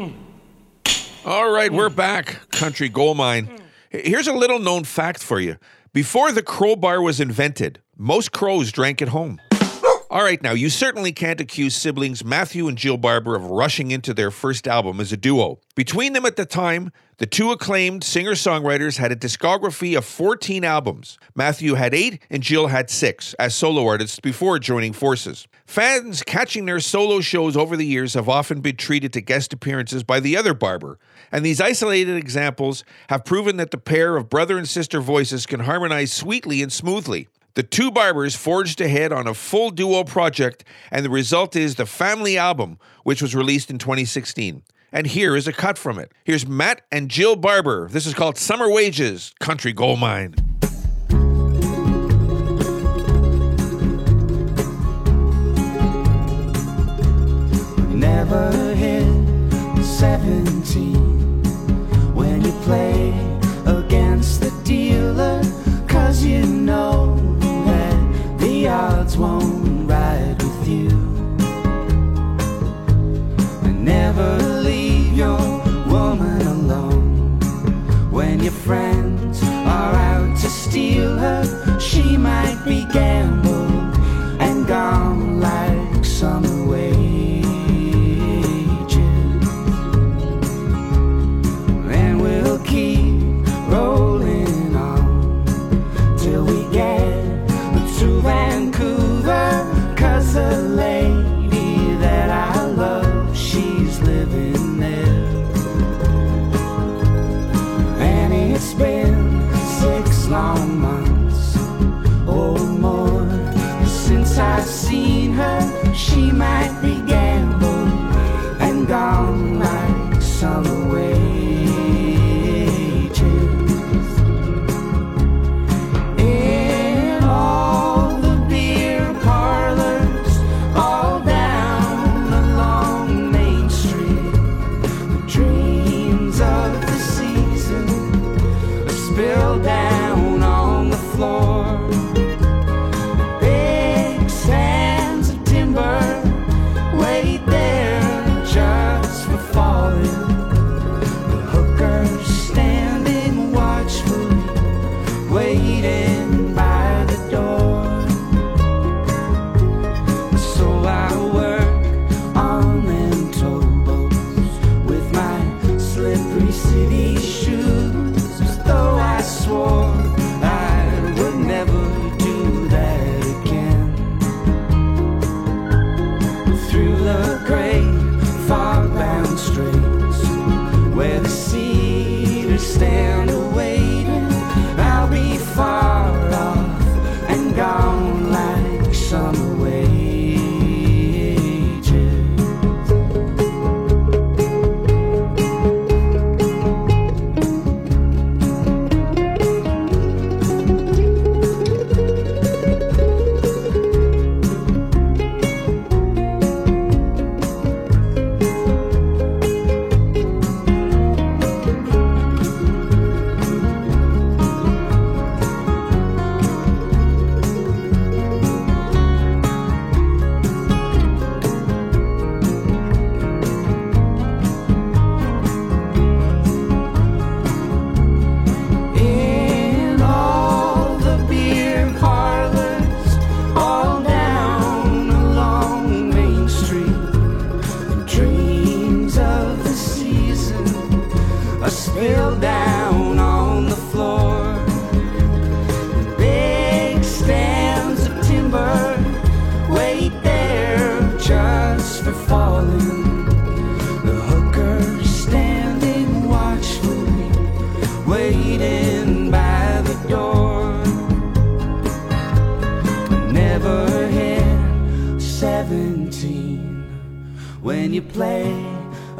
Mm. All right, we're back. Country gold mine. Mm. Here's a little known fact for you. Before the crowbar was invented, most crows drank at home. All right, now, you certainly can't accuse siblings Matthew and Jill Barber of rushing into their first album as a duo. Between them at the time, the two acclaimed singer songwriters had a discography of 14 albums. Matthew had eight, and Jill had six as solo artists before joining forces. Fans catching their solo shows over the years have often been treated to guest appearances by the other Barber, and these isolated examples have proven that the pair of brother and sister voices can harmonize sweetly and smoothly. The two Barbers forged ahead on a full duo project, and the result is the Family Album, which was released in 2016. And here is a cut from it. Here's Matt and Jill Barber. This is called Summer Wages, Country Gold Mine. Never hit 17 when you play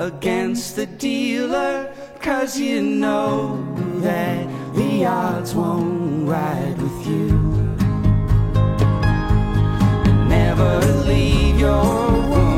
against the dealer, cause you know that the odds won't ride with you. Never leave your woman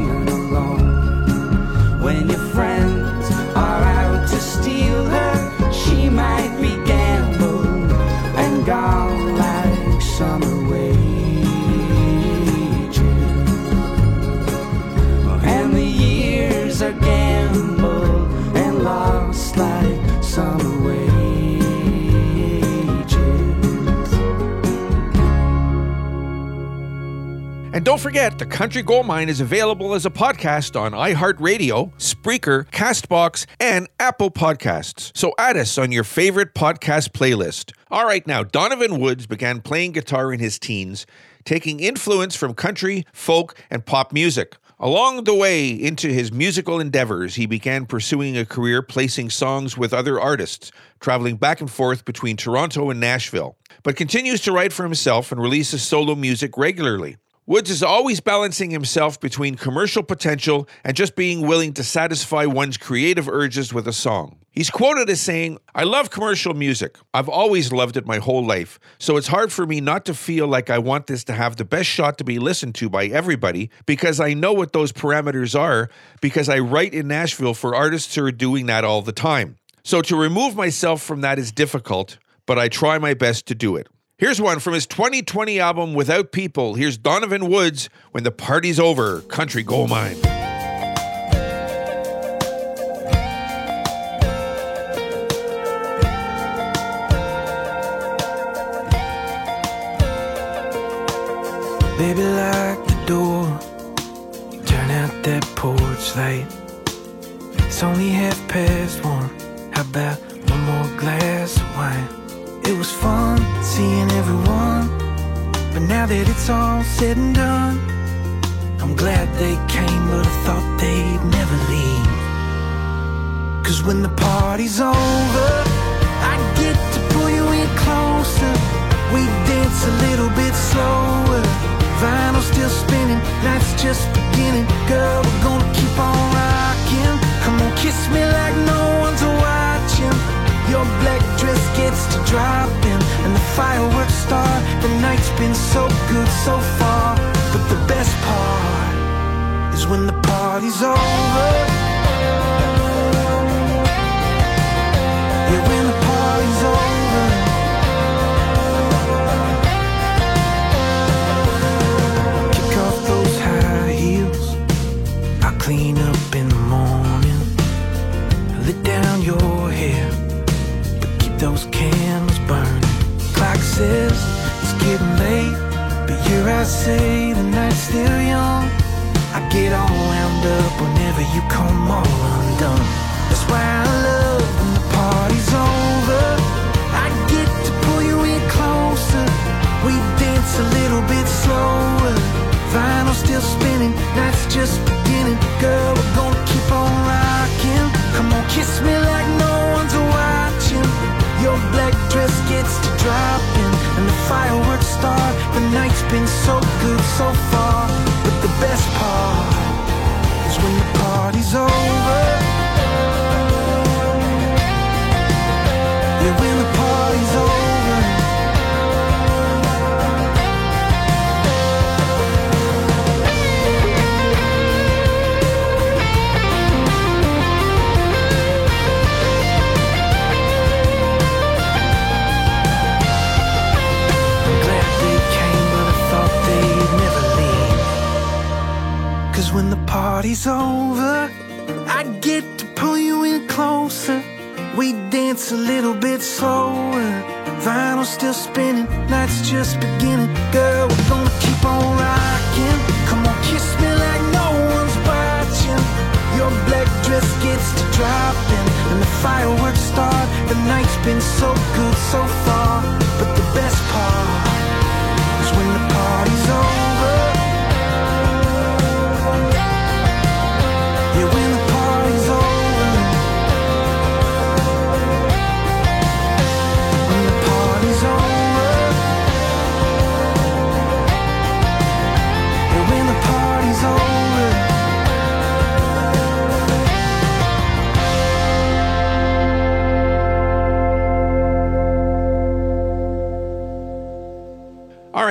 forget, the Country Gold Mine is available as a podcast on iHeartRadio, Spreaker, Castbox, and Apple Podcasts. So add us on your favorite podcast playlist. All right, now, Donovan Woods began playing guitar in his teens, taking influence from country, folk, and pop music. Along the way into his musical endeavors, he began pursuing a career placing songs with other artists, traveling back and forth between Toronto and Nashville, but continues to write for himself and releases solo music regularly. Woods is always balancing himself between commercial potential and just being willing to satisfy one's creative urges with a song. He's quoted as saying, I love commercial music. I've always loved it my whole life, so it's hard for me not to feel like I want this to have the best shot to be listened to by everybody because I know what those parameters are because I write in Nashville for artists who are doing that all the time. So to remove myself from that is difficult, but I try my best to do it. Here's one from his 2020 album Without People. Here's Donovan Woods when the party's over, Country Gold Mine. Baby, lock the door. Turn out that porch light. It's only half past one. How about one more glass of wine? It was fun seeing everyone. But now that it's all said and done, I'm glad they came, but I thought they'd never leave. Cause when the party's over, I get to pull you in closer. We dance a little bit slower. Vinyl still spinning, nights just beginning. Girl, we're gonna keep on rocking. Come on, kiss me like no one's watching. Your black dress gets to dropping, and the fireworks start. The night's been so good so far, but the best part is when the party's over. Yeah, when the Dance a little bit slower. Vinyl still spinning, nights just beginning. Girl, we're gonna keep on rocking. Come on, kiss me like no one's watching. Your black dress gets to dropping, and the fireworks start. The night's been so good so far, but the best part is when the party's over. Just beginning. Girl, we're gonna keep on rocking. Come on, kiss me like no one's watching. Your black dress gets to dropping, and the fireworks start. The night's been so good so far, but the best part is when the party's over.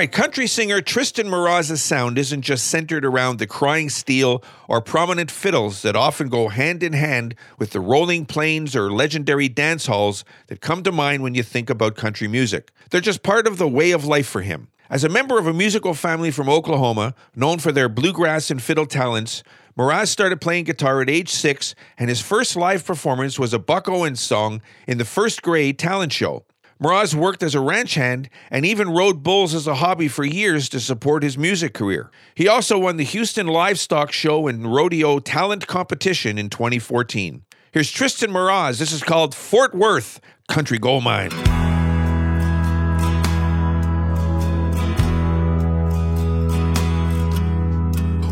Right, country singer Triston Marez's sound isn't just centered around the crying steel or prominent fiddles that often go hand in hand with the rolling plains or legendary dance halls that come to mind when you think about country music. They're just part of the way of life for him. As a member of a musical family from Oklahoma, known for their bluegrass and fiddle talents, Marez started playing guitar at age six, and his first live performance was a Buck Owens song in the first grade talent show. Marez worked as a ranch hand and even rode bulls as a hobby for years to support his music career. He also won the Houston Livestock Show and Rodeo Talent Competition in 2014. Here's Triston Marez. This is called Fort Worth Country Gold Mine.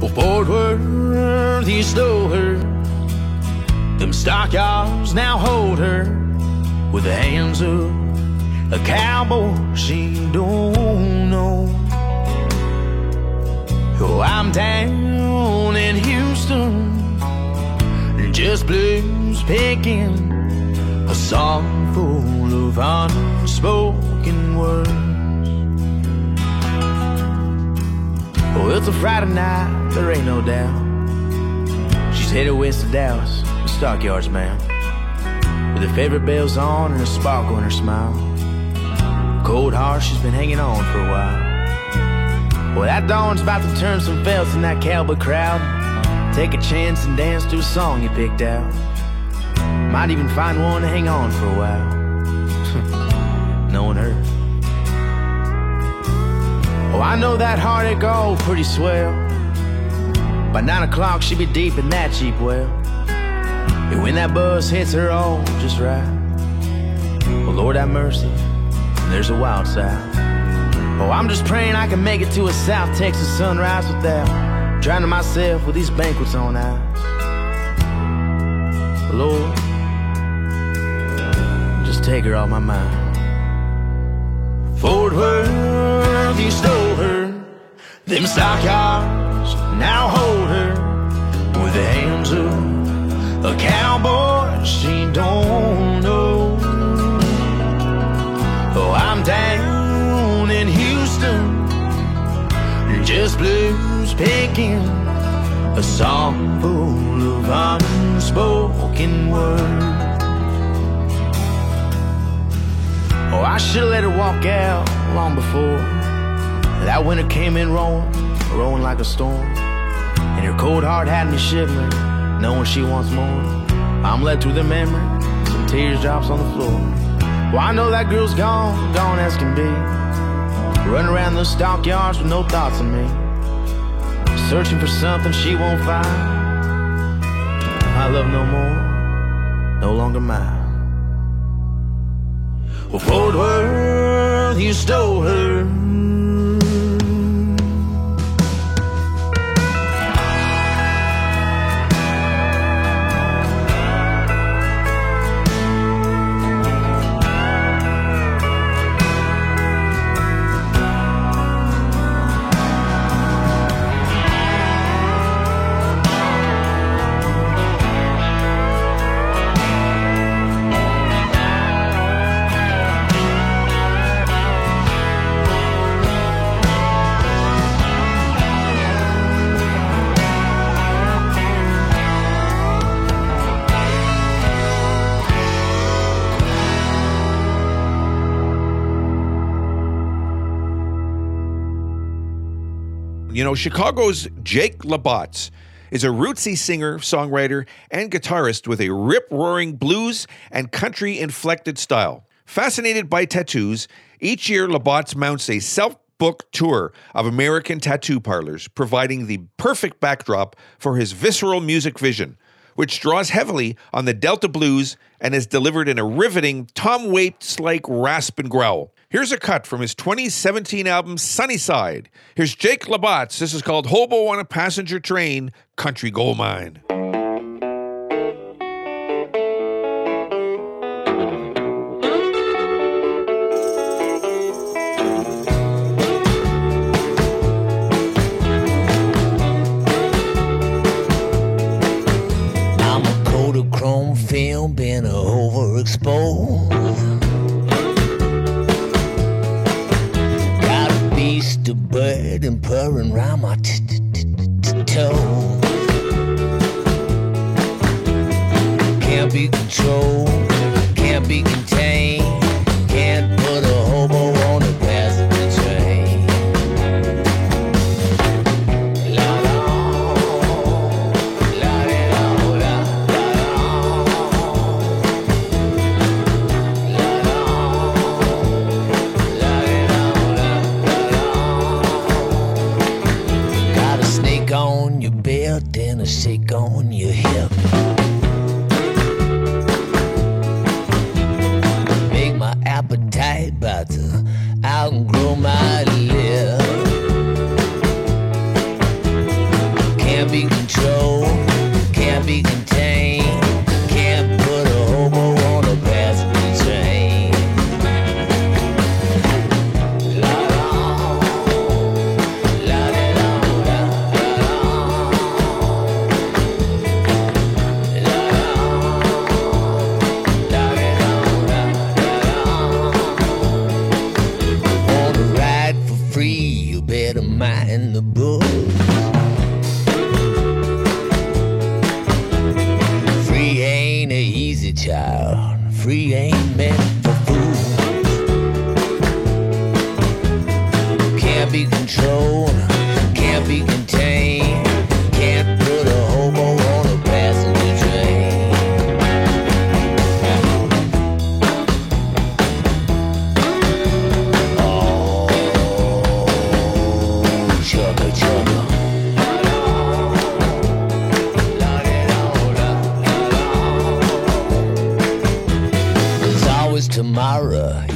Well, Fort Worth used to her. Them stockyards now hold her with the hands of a cowboy she don't know. Oh, I'm down in Houston, just blues picking a song full of unspoken words. Oh, it's a Friday night, there ain't no doubt. She's headed west to Dallas, the stockyards bound. With her favorite bells on and a sparkle in her smile. Cold heart, she's been hanging on for a while. Well, that dawn's about to turn some felts in that cowboy crowd. Take a chance and dance to a song you picked out. Might even find one to hang on for a while. Knowing her. Oh, I know that heartache all pretty swell. By nine o'clock, she be deep in that cheap well. And when that buzz hits her all just right, well, Lord have mercy, there's a wild side. Oh, I'm just praying I can make it to a South Texas sunrise without drowning myself with these banquets on ice. Lord, just take her off my mind. Fort Worth, you stole her. Them stockyards now hold her with the hands of a cowboy she don't blues picking a song full of unspoken words. Oh, I should've let her walk out long before. That winter came in rolling, rolling like a storm. And her cold heart had me shivering, knowing she wants more. I'm led through the memory, some tears drops on the floor. Well, I know that girl's gone, gone as can be. Running around those stockyards with no thoughts of me. Searching for something she won't find. My love no more, no longer mine. Well, Fort Worth, you stole her. You know, Chicago's Jake La Botz is a rootsy singer, songwriter, and guitarist with a rip roaring blues and country inflected style. Fascinated by tattoos, each year La Botz mounts a self booked tour of American tattoo parlors, providing the perfect backdrop for his visceral music vision, which draws heavily on the Delta blues and is delivered in a riveting Tom Waits like rasp and growl. Here's a cut from his 2017 album Sunnyside. Here's Jake La Botz. This is called Hobo on a Passenger Train, Country Gold Mine. Of bird and purring round my t- t- t- toe. Can't be controlled, can't be contained. belt and a shake on your hip. Make my appetite better, outgrow my lips.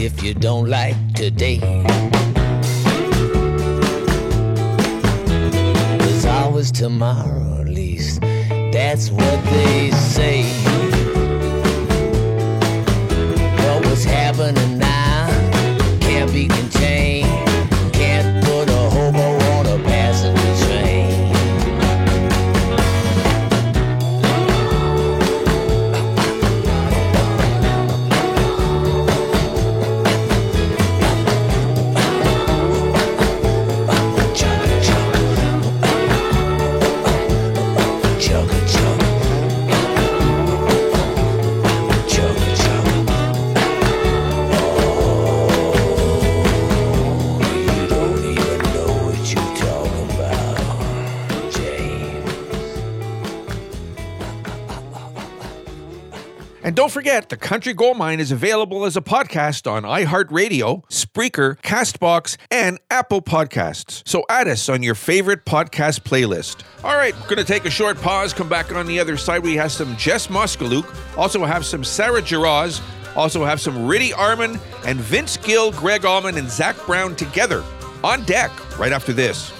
If you don't like today. There's always tomorrow, at least that's what they say. And don't forget, The Country Gold Mine is available as a podcast on iHeartRadio, Spreaker, Castbox, and Apple Podcasts. So add us on your favorite podcast playlist. All right, we're going to take a short pause, come back on the other side. We have some Jess Moskaluk, also have some Sarah Giraz, also have some Riddy Arman, and Vince Gill, Gregg Allman, and Zac Brown together on deck right after this.